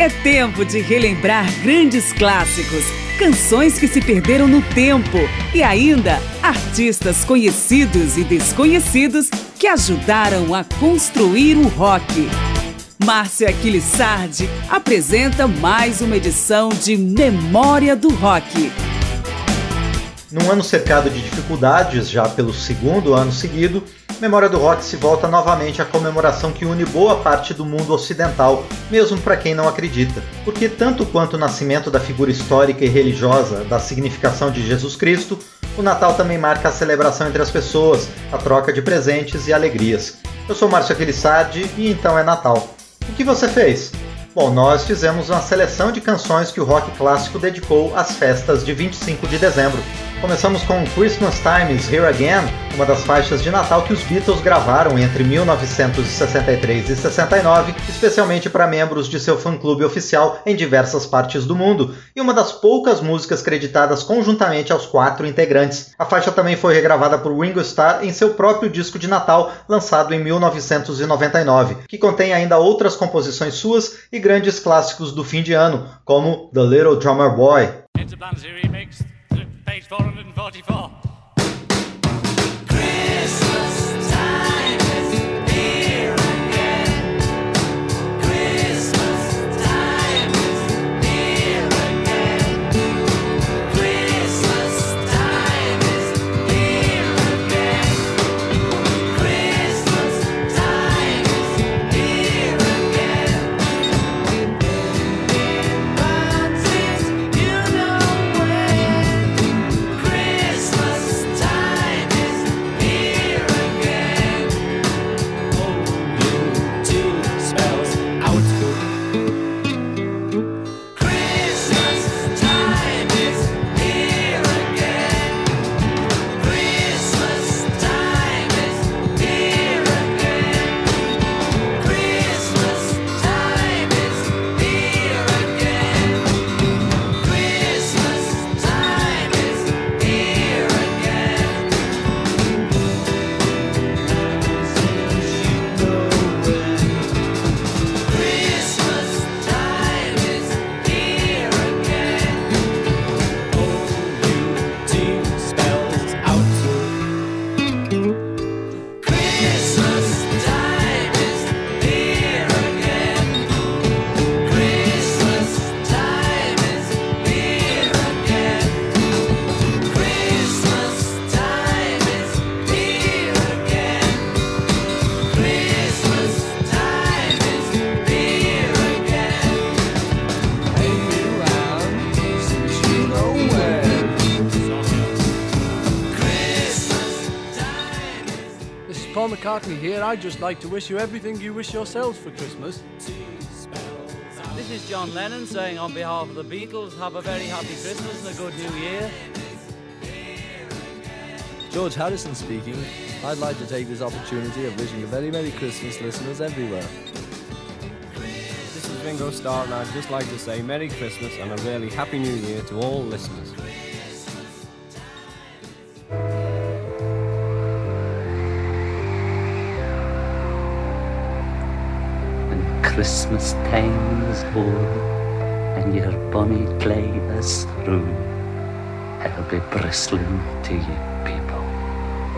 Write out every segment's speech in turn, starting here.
É tempo de relembrar grandes clássicos, canções que se perderam no tempo e ainda artistas conhecidos e desconhecidos que ajudaram a construir o rock. Márcia Aquilissardi apresenta mais uma edição de Memória do Rock. Num ano cercado de dificuldades, já pelo segundo ano seguido, Memória do Rock se volta novamente à comemoração que une boa parte do mundo ocidental, mesmo para quem não acredita. Porque, tanto quanto o nascimento da figura histórica e religiosa da significação de Jesus Cristo, o Natal também marca a celebração entre as pessoas, a troca de presentes e alegrias. Eu sou Márcio Aquilissardi e então é Natal. O que você fez? Bom, nós fizemos uma seleção de canções que o rock clássico dedicou às festas de 25 de dezembro. Começamos com Christmas Time is Here Again, uma das faixas de Natal que os Beatles gravaram entre 1963 e 69, especialmente para membros de seu fã-clube oficial em diversas partes do mundo, e uma das poucas músicas creditadas conjuntamente aos quatro integrantes. A faixa também foi regravada por Ringo Starr em seu próprio disco de Natal, lançado em 1999, que contém ainda outras composições suas e grandes clássicos do fim de ano, como The Little Drummer Boy. Page 444. McCartney here. I'd just like to wish you everything you wish yourselves for Christmas. This is John Lennon saying on behalf of the Beatles, have a very happy Christmas and a good new year. George Harrison speaking. I'd like to take this opportunity of wishing a very Merry Christmas listeners everywhere. This is Ringo Starr and I'd just like to say Merry Christmas and a really Happy New Year to all listeners. Christmas time is o'er and your bonny clay is through. I'll be bristling to you, people,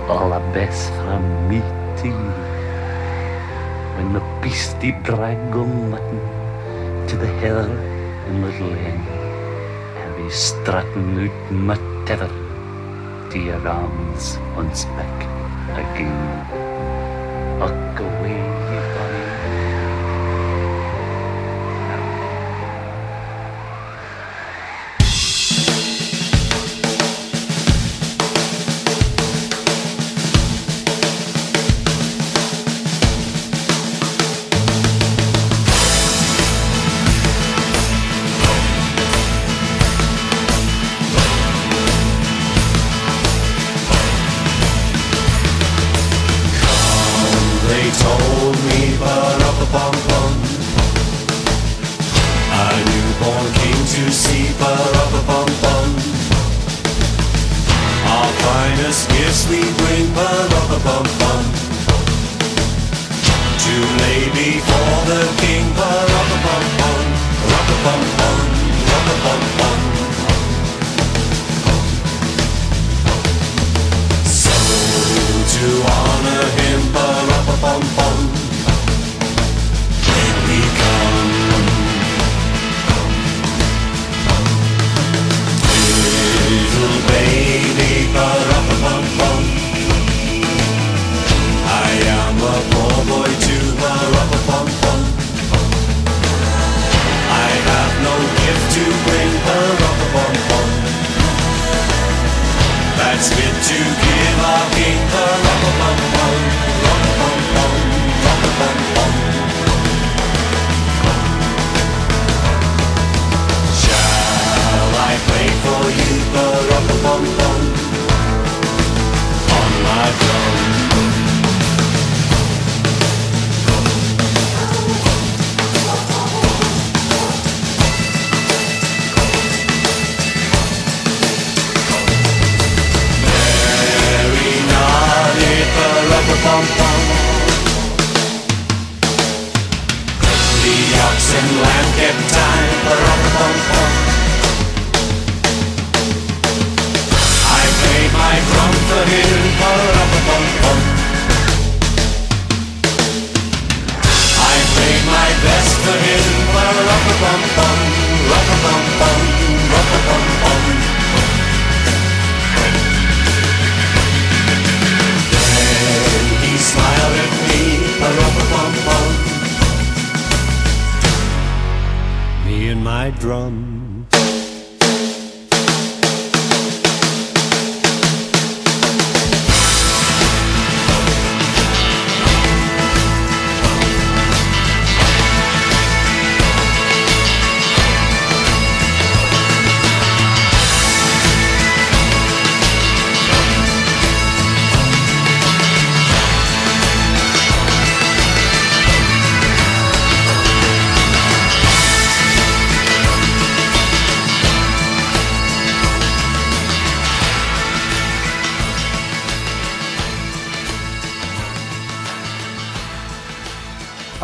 all the best from me to you. When the beastie dragon mutton to the heather in Little Inn, I'll be strutting out my tether to your arms once back again.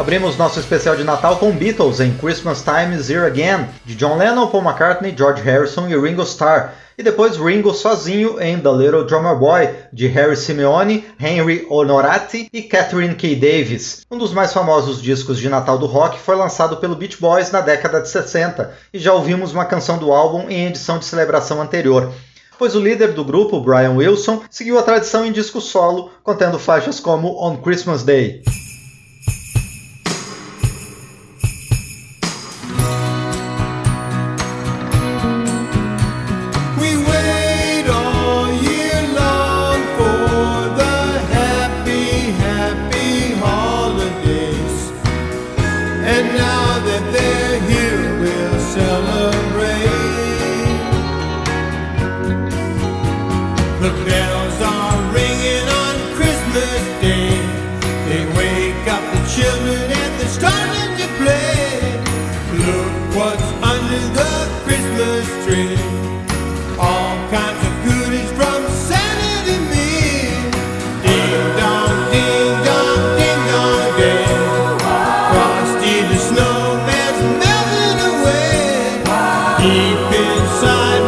Abrimos nosso especial de Natal com Beatles em Christmas Time is Here Again, de John Lennon, Paul McCartney, George Harrison e Ringo Starr. E depois Ringo sozinho em The Little Drummer Boy, de Harry Simeone, Henry Onorati e Catherine K. Davis. Um dos mais famosos discos de Natal do rock foi lançado pelo Beach Boys na década de 60, e já ouvimos uma canção do álbum em edição de celebração anterior pois o líder do grupo, Brian Wilson, seguiu a tradição em disco solo, contendo faixas como On Christmas Day. Yeah,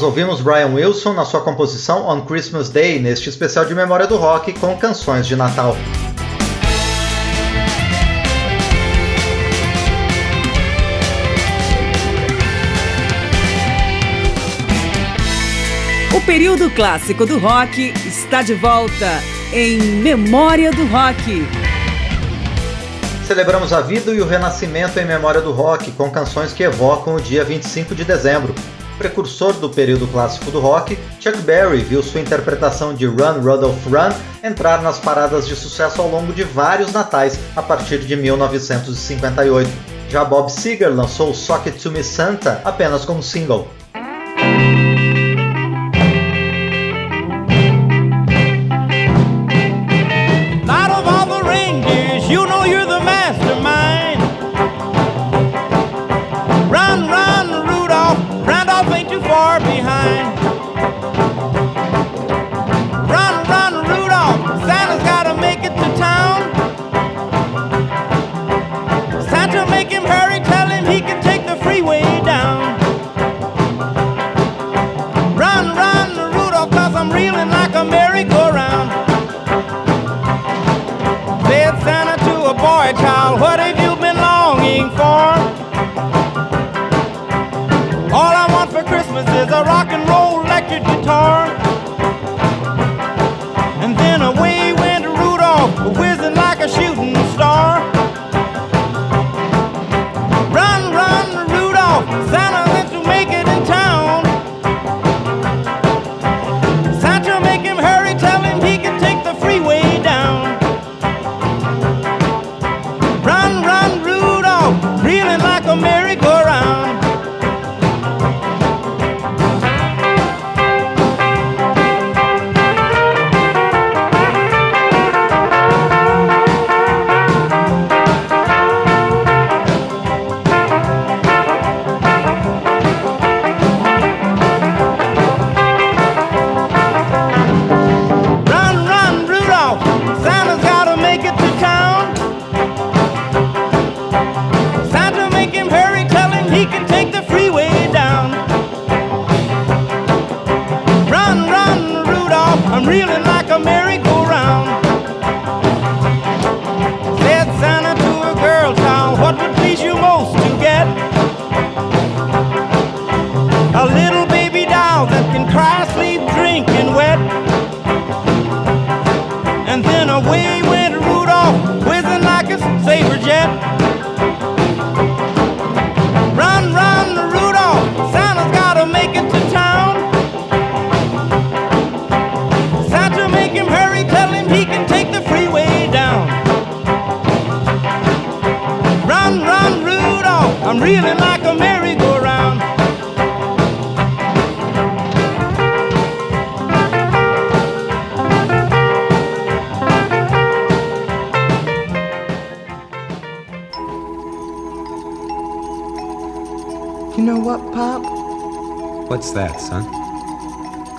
Nós ouvimos Brian Wilson na sua composição On Christmas Day, neste especial de memória do rock com canções de Natal. O período clássico do rock está de volta em Memória do Rock. Celebramos a vida e o renascimento em memória do rock com canções que evocam o dia 25 de dezembro. Precursor do período clássico do rock, Chuck Berry viu sua interpretação de Run Rudolph Run entrar nas paradas de sucesso ao longo de vários natais a partir de 1958. Já Bob Seger lançou Sock It To Me Santa apenas como single.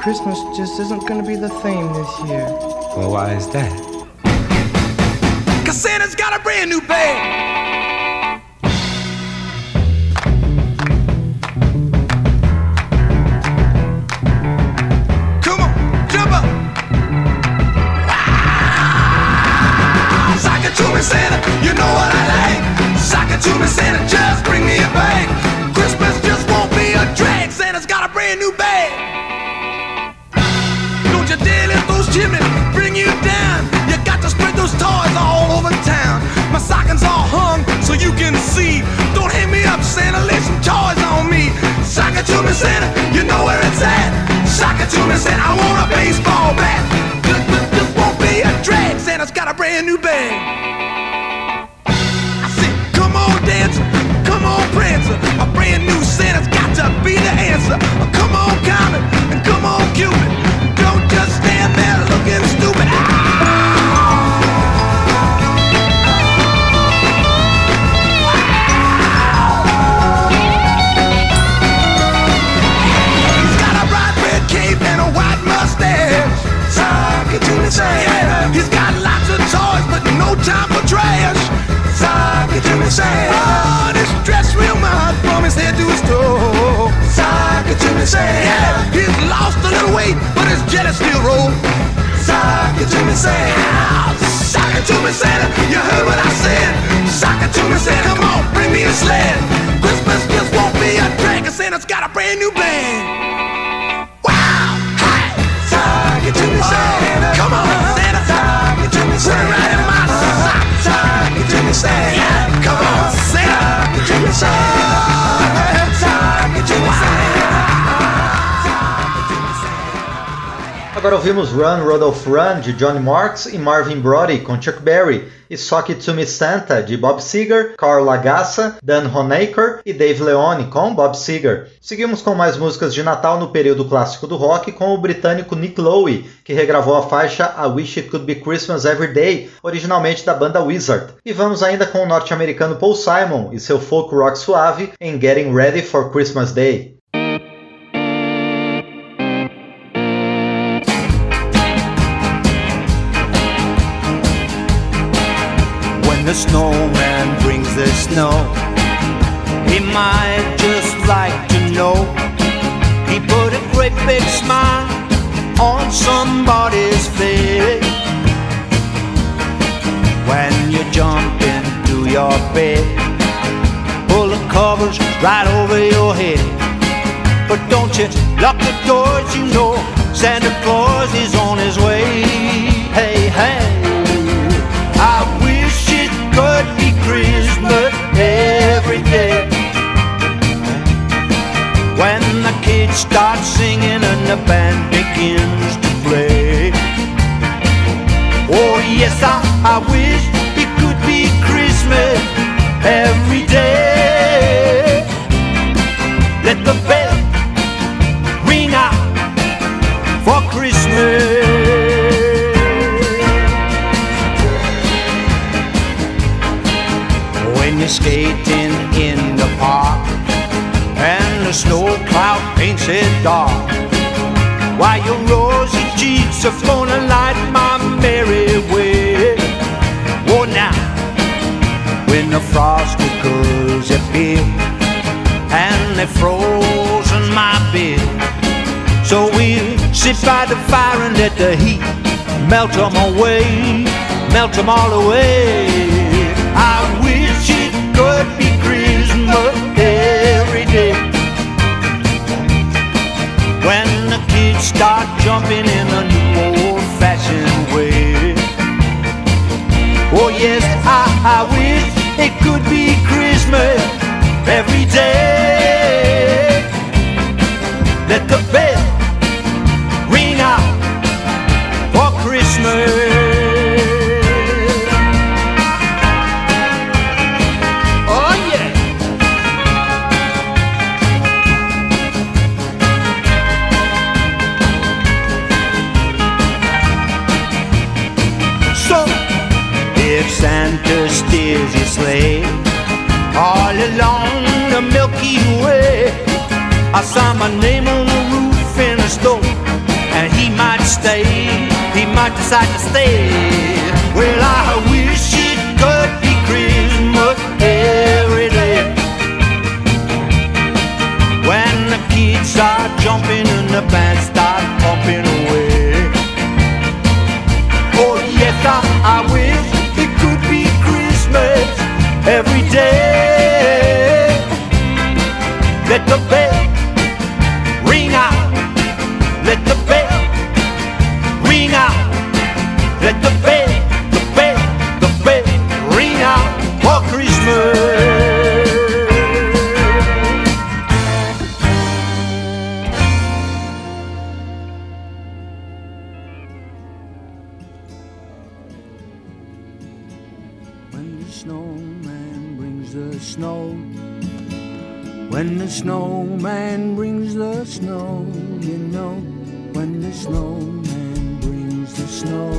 Christmas just isn't gonna be the theme this year. Well, why is that? Cause Santa's got a brand new bag. say, oh, this dress real my from his head to his toe. Saka Jimmy say, yeah, he's lost a little weight, but his jelly still roll. Saka Jimmy say, oh, Saka Jimmy said, you heard what I said. Saka Jimmy said, come on, bring me a sled. Christmas just won't be a drag, and Santa's got a brand new band. Agora ouvimos Run, Rodolph Run, de Johnny Marks e Marvin Brody, com Chuck Berry, e Sock To Me Santa, de Bob Seger, Carl Lagassa, Dan Honaker e Dave Leone, com Bob Seger. Seguimos com mais músicas de Natal no período clássico do rock, com o britânico Nick Lowe, que regravou a faixa I Wish It Could Be Christmas Every Day, originalmente da banda Wizard. E vamos ainda com o norte-americano Paul Simon e seu folk rock suave em Getting Ready for Christmas Day. The snowman brings the snow. He might just like to know he put a great big smile on somebody's face. When you jump into your bed, pull the covers right over your head. But don't you lock the doors, you know Santa Claus is on his way. By the fire and let the heat melt 'em away, melt 'em all away. I wish it could be Christmas every day. When the kids start jumping in a new old-fashioned way. Oh yes, I, I wish it could be Christmas every day. Santa steers his sleigh all along the Milky Way, I sign my name on the roof in the store, and he might stay, he might decide to stay. Well, I wish it could be Christmas every day. When the kids start jumping and the band start pumping away. Oh yes, I, I wish every day. Let the bell snowman brings the snow, you know. When the snowman brings the snow.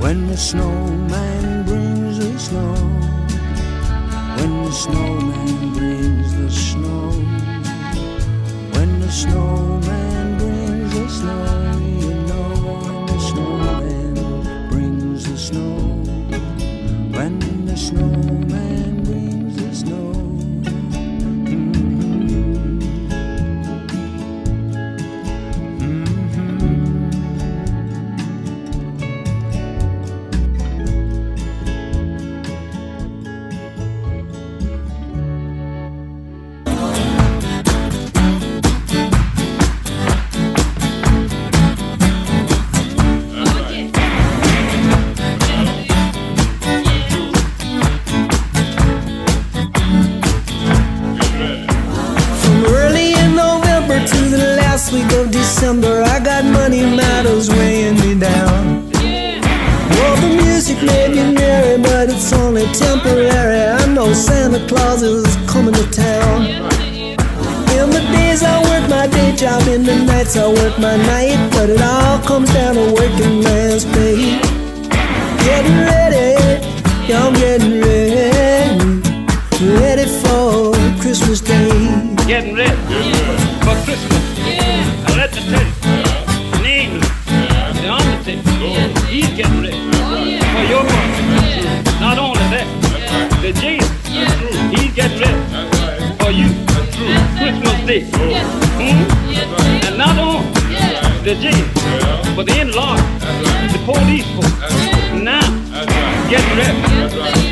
When the snowman brings the snow. When the snowman brings the snow. I work my night, but it all comes down to working man's pay. Getting ready, yeah, I'm getting ready, ready for Christmas Day. Getting ready for Christmas. Yeah. Now let me tell you, name the undertaker. He's getting ready for your birthday. Not only that, the Jesus, he's getting ready for you. Christmas Day. The Jesus, but the in-law, the police folks. Now, getting ready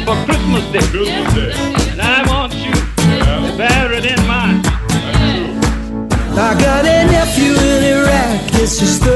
for Christmas Day. And I want you to bear it in mind. I got a nephew in Iraq, it's his third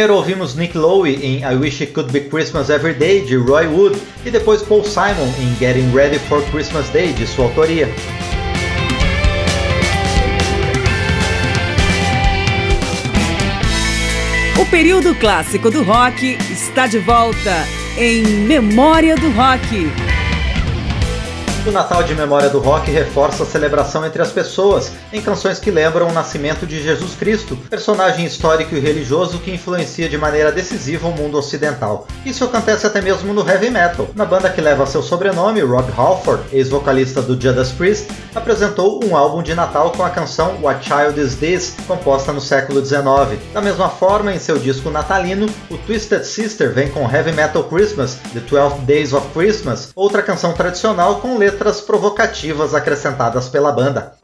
Primeiro ouvimos Nick Lowe em I Wish It Could Be Christmas Every Day, de Roy Wood, e depois Paul Simon em Getting Ready for Christmas Day, de sua autoria. O período clássico do rock está de volta em Memória do Rock. O Natal de Memória do Rock reforça a celebração entre as pessoas, em canções que lembram o nascimento de Jesus Cristo, personagem histórico e religioso que influencia de maneira decisiva o mundo ocidental. Isso acontece até mesmo no heavy metal. Na banda que leva seu sobrenome, Rob Halford, ex-vocalista do Judas Priest, apresentou um álbum de Natal com a canção What Child Is This, composta no século XIX. Da mesma forma, em seu disco natalino, o Twisted Sister vem com Heavy Metal Christmas, The Twelve Days of Christmas, outra canção tradicional com letras provocativas acrescentadas pela banda.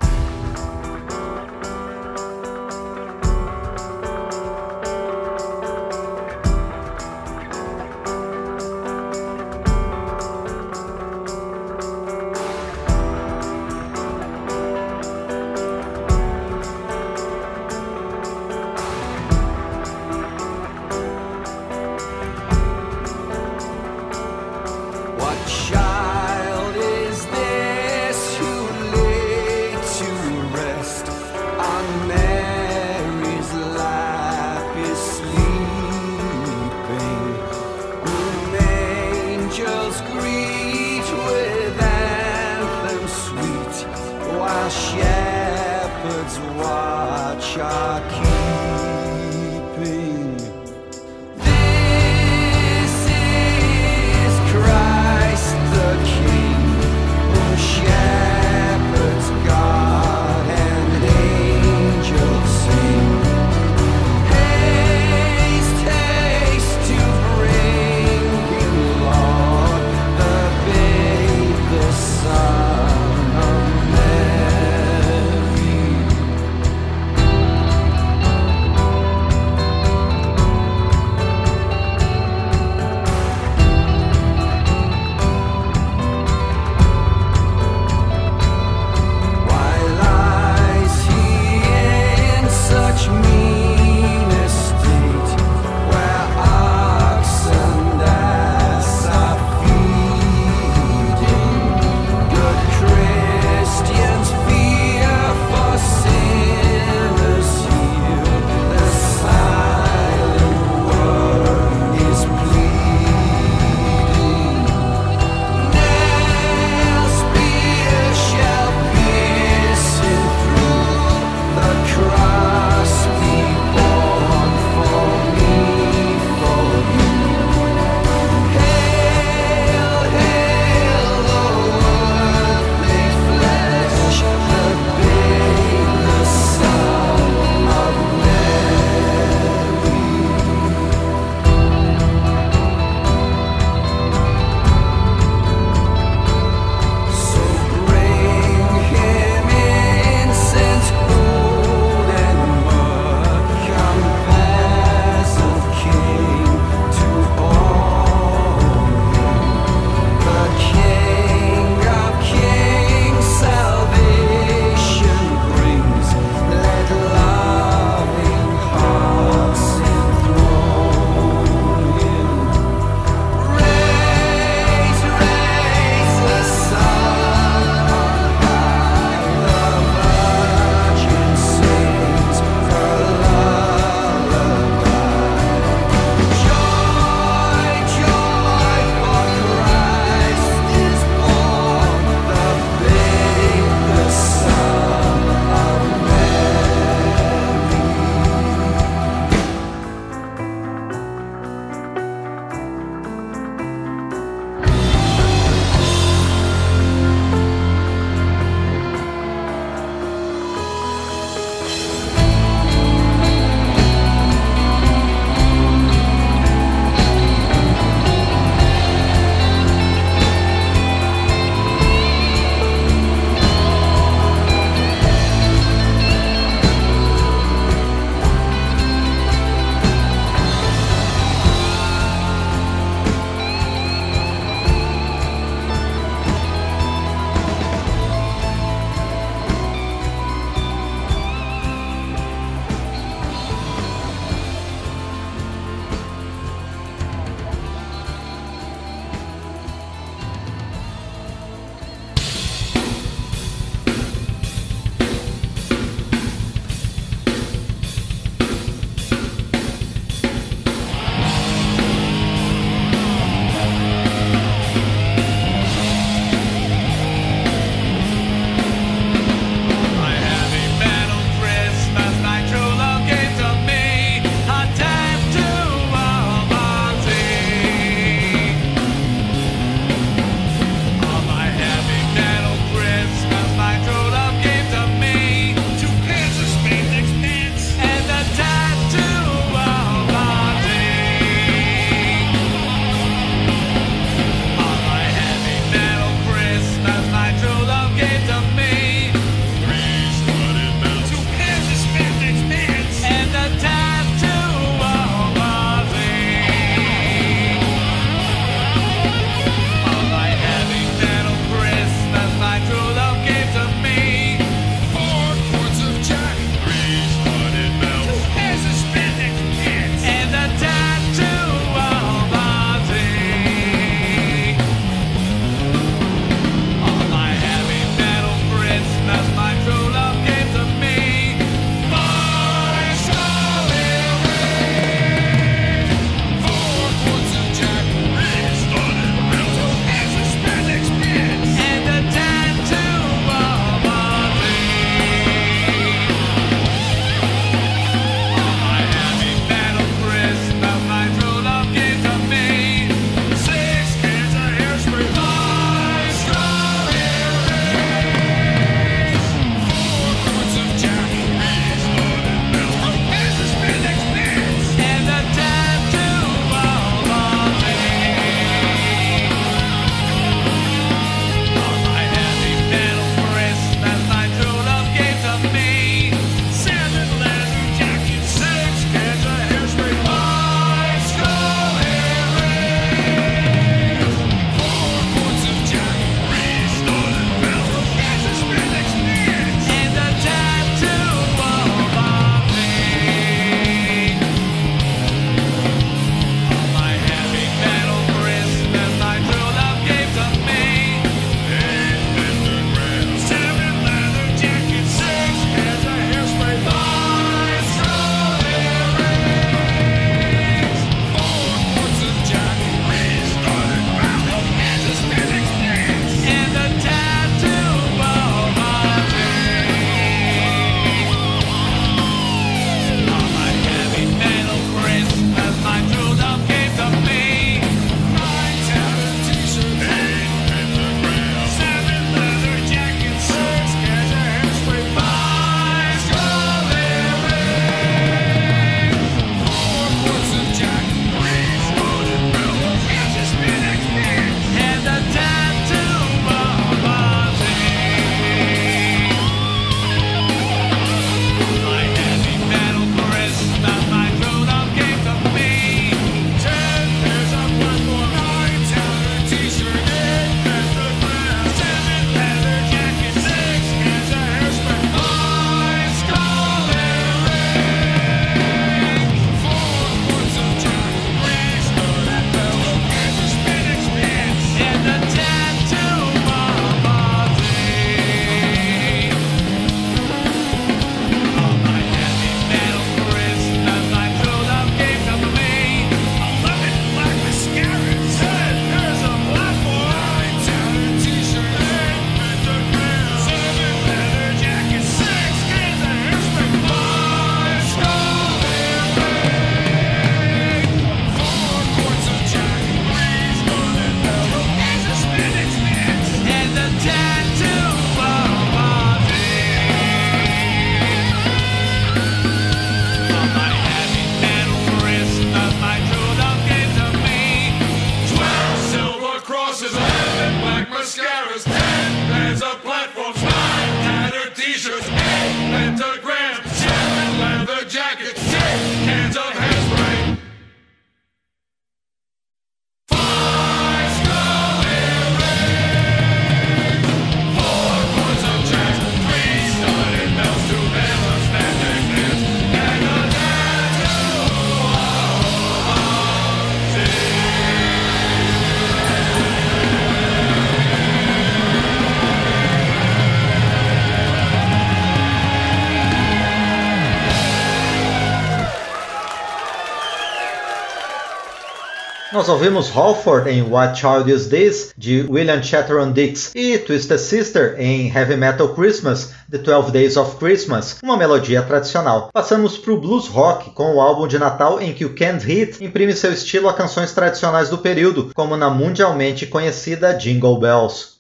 Nós ouvimos Halford em What Child Is This, de William Chatteron Dix, e Twisted Sister em Heavy Metal Christmas, The 12 Days of Christmas, uma melodia tradicional. Passamos para o blues rock, com o álbum de Natal em que o Canned Heat imprime seu estilo a canções tradicionais do período, como na mundialmente conhecida Jingle Bells.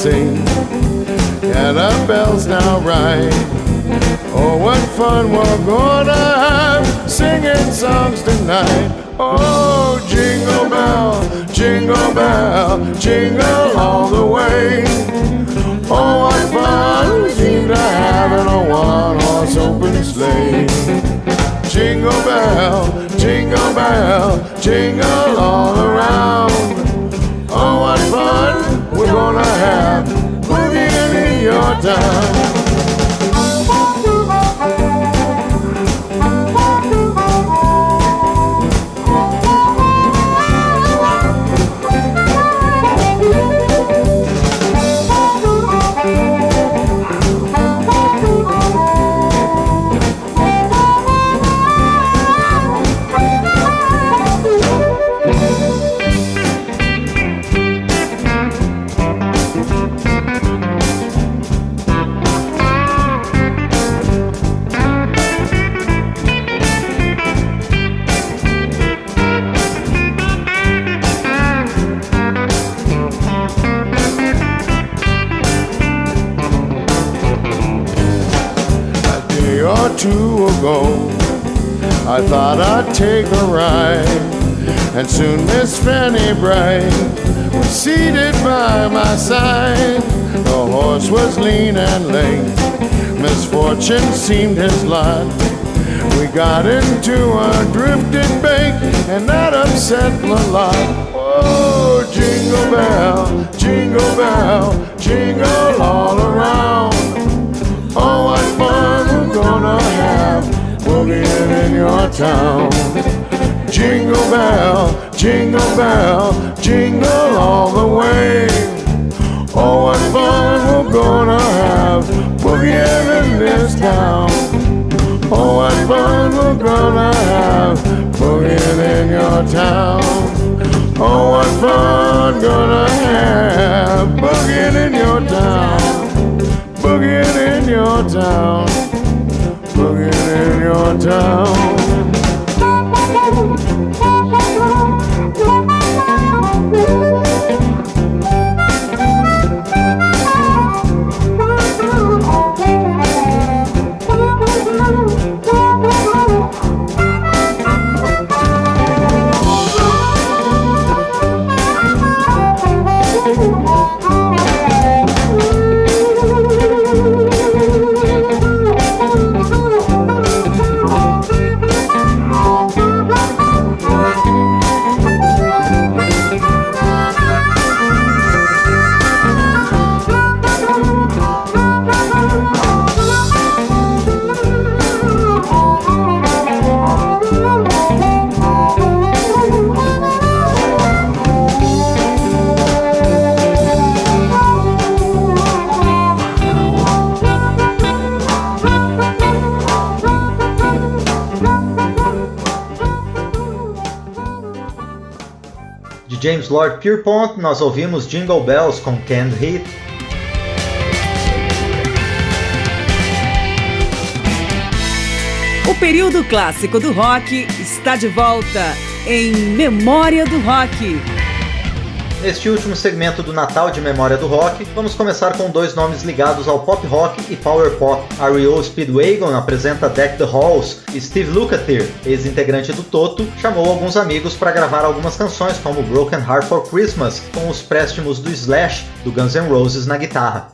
Sing, and our bells now ring. Oh, what fun we're gonna have singing songs tonight. Oh, jingle bell, jingle bell, jingle all the way. Oh, what fun we seem to have in a one-horse open sleigh. Jingle bell, jingle bell, jingle all around. In take a ride. And soon Miss Fanny Bright was seated by my side. The horse was lean and lame. Misfortune seemed his lot. We got into a drifting bank, and that upset the lot. Oh, jingle bell, jingle bell, jingle all around. Oh, in your town. Jingle bell, jingle bell, jingle all the way. Oh, what fun we're gonna have boogieing in this town. Oh, what fun we're gonna have boogieing in your town. Oh, what fun gonna have boogieing in your town. Boogieing in your town boogie in your town. Lord Pierpont, nós ouvimos Jingle Bells com Ken Heath. O período clássico do rock está de volta em Memória do Rock. Neste último segmento do Natal de Memória do Rock, vamos começar com dois nomes ligados ao pop rock e power pop. R.E.O. Speedwagon apresenta Deck the Halls e Steve Lukather, ex-integrante do Toto, chamou alguns amigos para gravar algumas canções como Broken Heart for Christmas, com os préstimos do Slash, do Guns N' Roses na guitarra.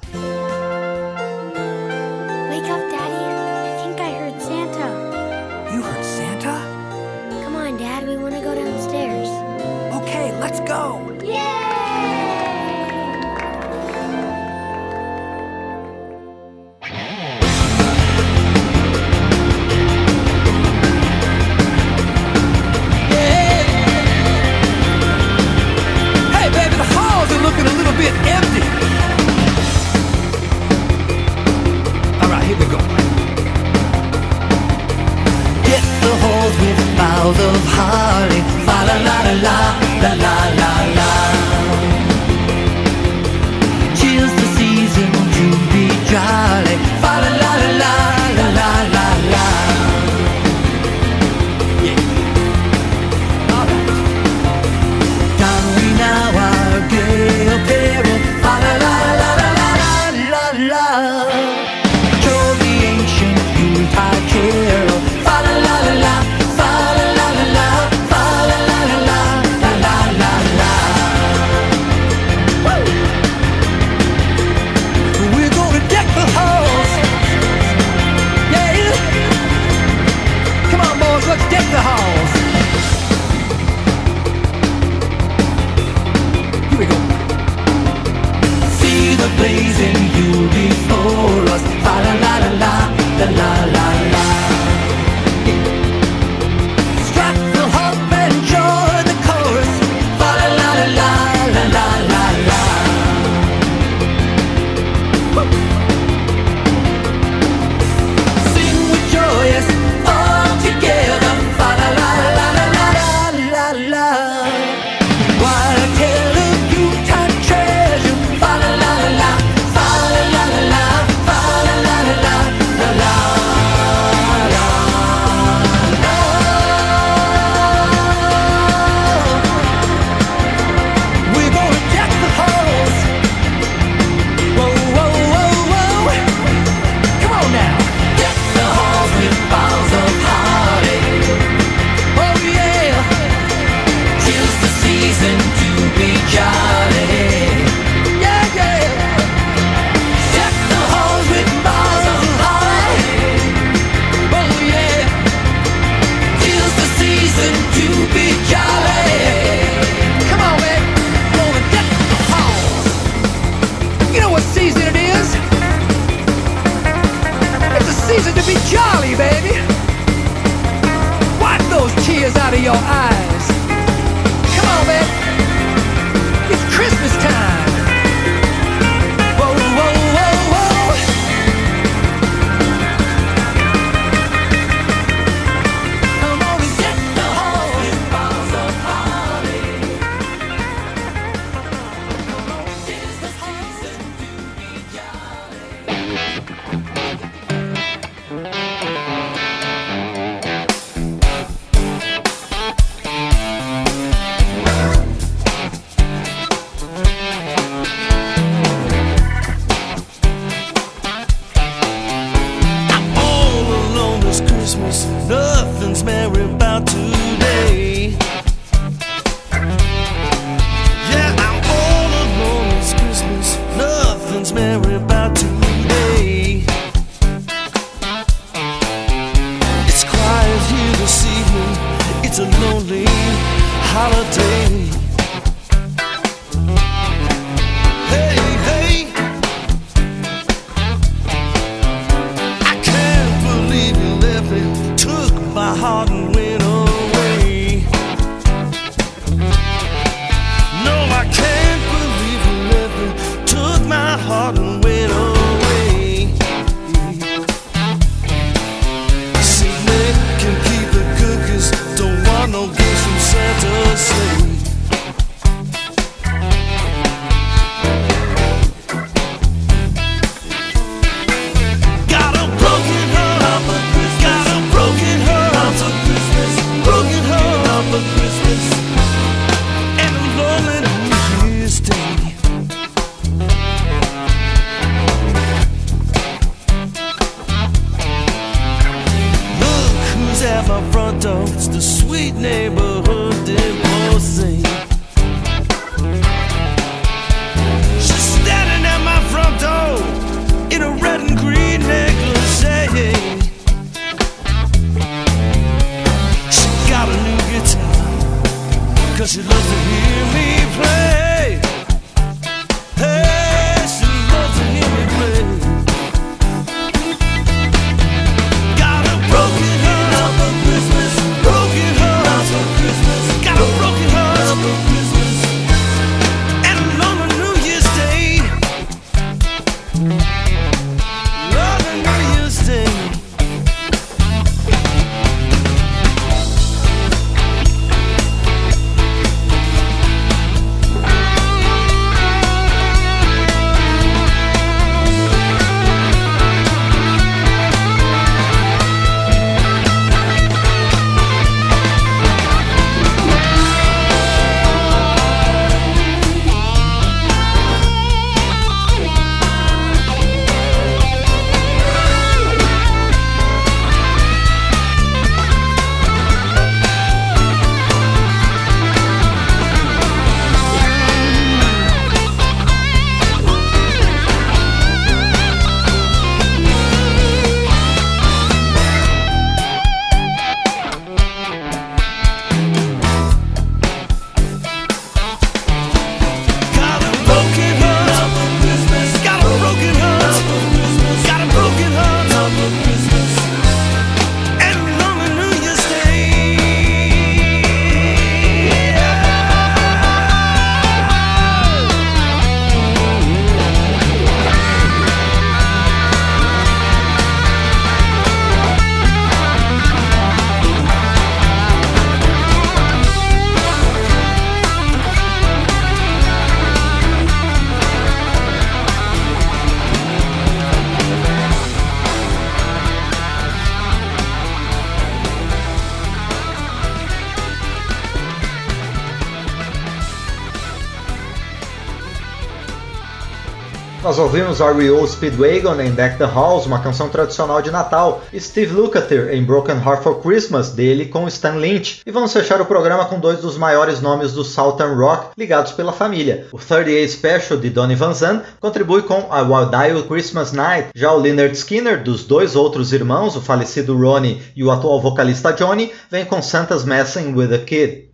Cause she loves to hear me play. Nós ouvimos R.E.O. Speedwagon em Deck the Halls, uma canção tradicional de Natal, Steve Lukather em Broken Heart for Christmas, dele com Stan Lynch. E vamos fechar o programa com dois dos maiores nomes do Southern Rock ligados pela família. O 38 Special de Donny Van Zandt contribui com I Will Die Christmas Night. Já o Leonard Skinner, dos dois outros irmãos, o falecido Ronnie e o atual vocalista Johnny, vem com Santa's Messing with a Kid.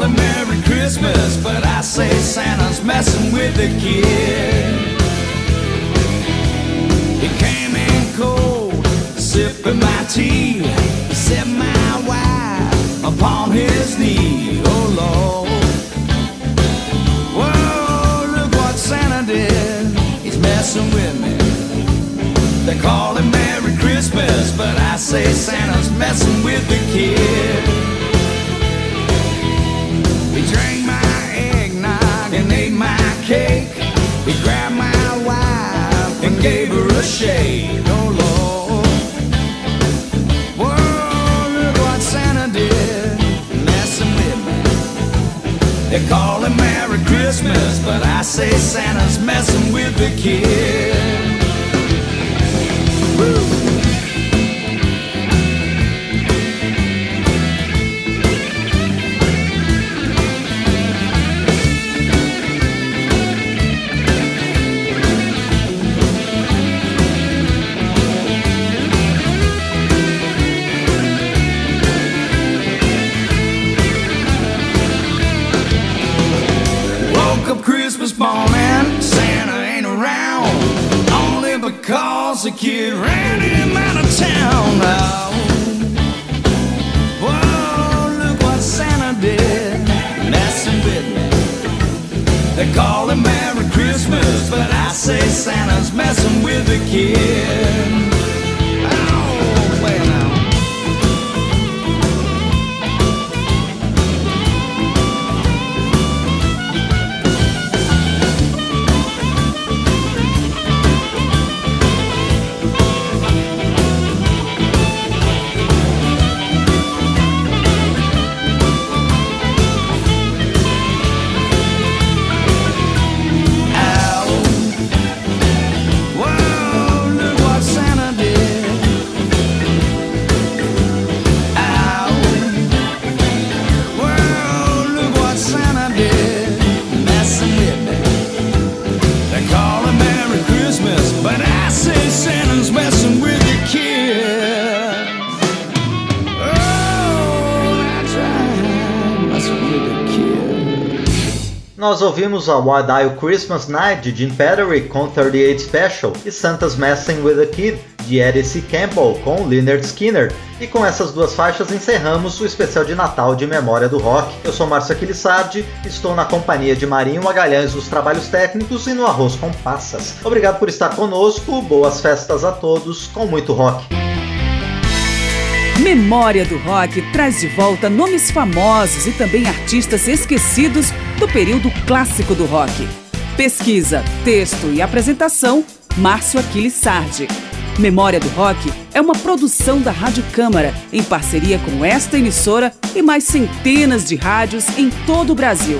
Call it Merry Christmas, but I say Santa's messing with the kid. He came in cold, sipping my tea. Set my wife upon his knee. Oh Lord. Whoa, look what Santa did. He's messing with me. They call him Merry Christmas, but I say Santa's messing with the kid. Cake. He grabbed my wife and gave her a shake. Oh Lord. Whoa, look what Santa did. Messing with me. They call him Merry Christmas, but I say Santa's messing with the kid. Woo! Nós ouvimos a Wild Eye Christmas Night de Jim Pattery com 38 Special e Santa's Messing with a Kid de Eddie. Campbell com Leonard Skinner. E com essas duas faixas encerramos o especial de Natal de Memória do Rock. Eu sou Márcio Aquilissardi, estou na companhia de Marinho Magalhães dos trabalhos técnicos e no Arroz com Passas. Obrigado por estar conosco, boas festas a todos, com muito rock. Memória do Rock traz de volta nomes famosos e também artistas esquecidos do período clássico do rock. Pesquisa, texto e apresentação, Márcio Aquiles Sardi. Memória do Rock é uma produção da Rádio Câmara, em parceria com esta emissora e mais centenas de rádios em todo o Brasil.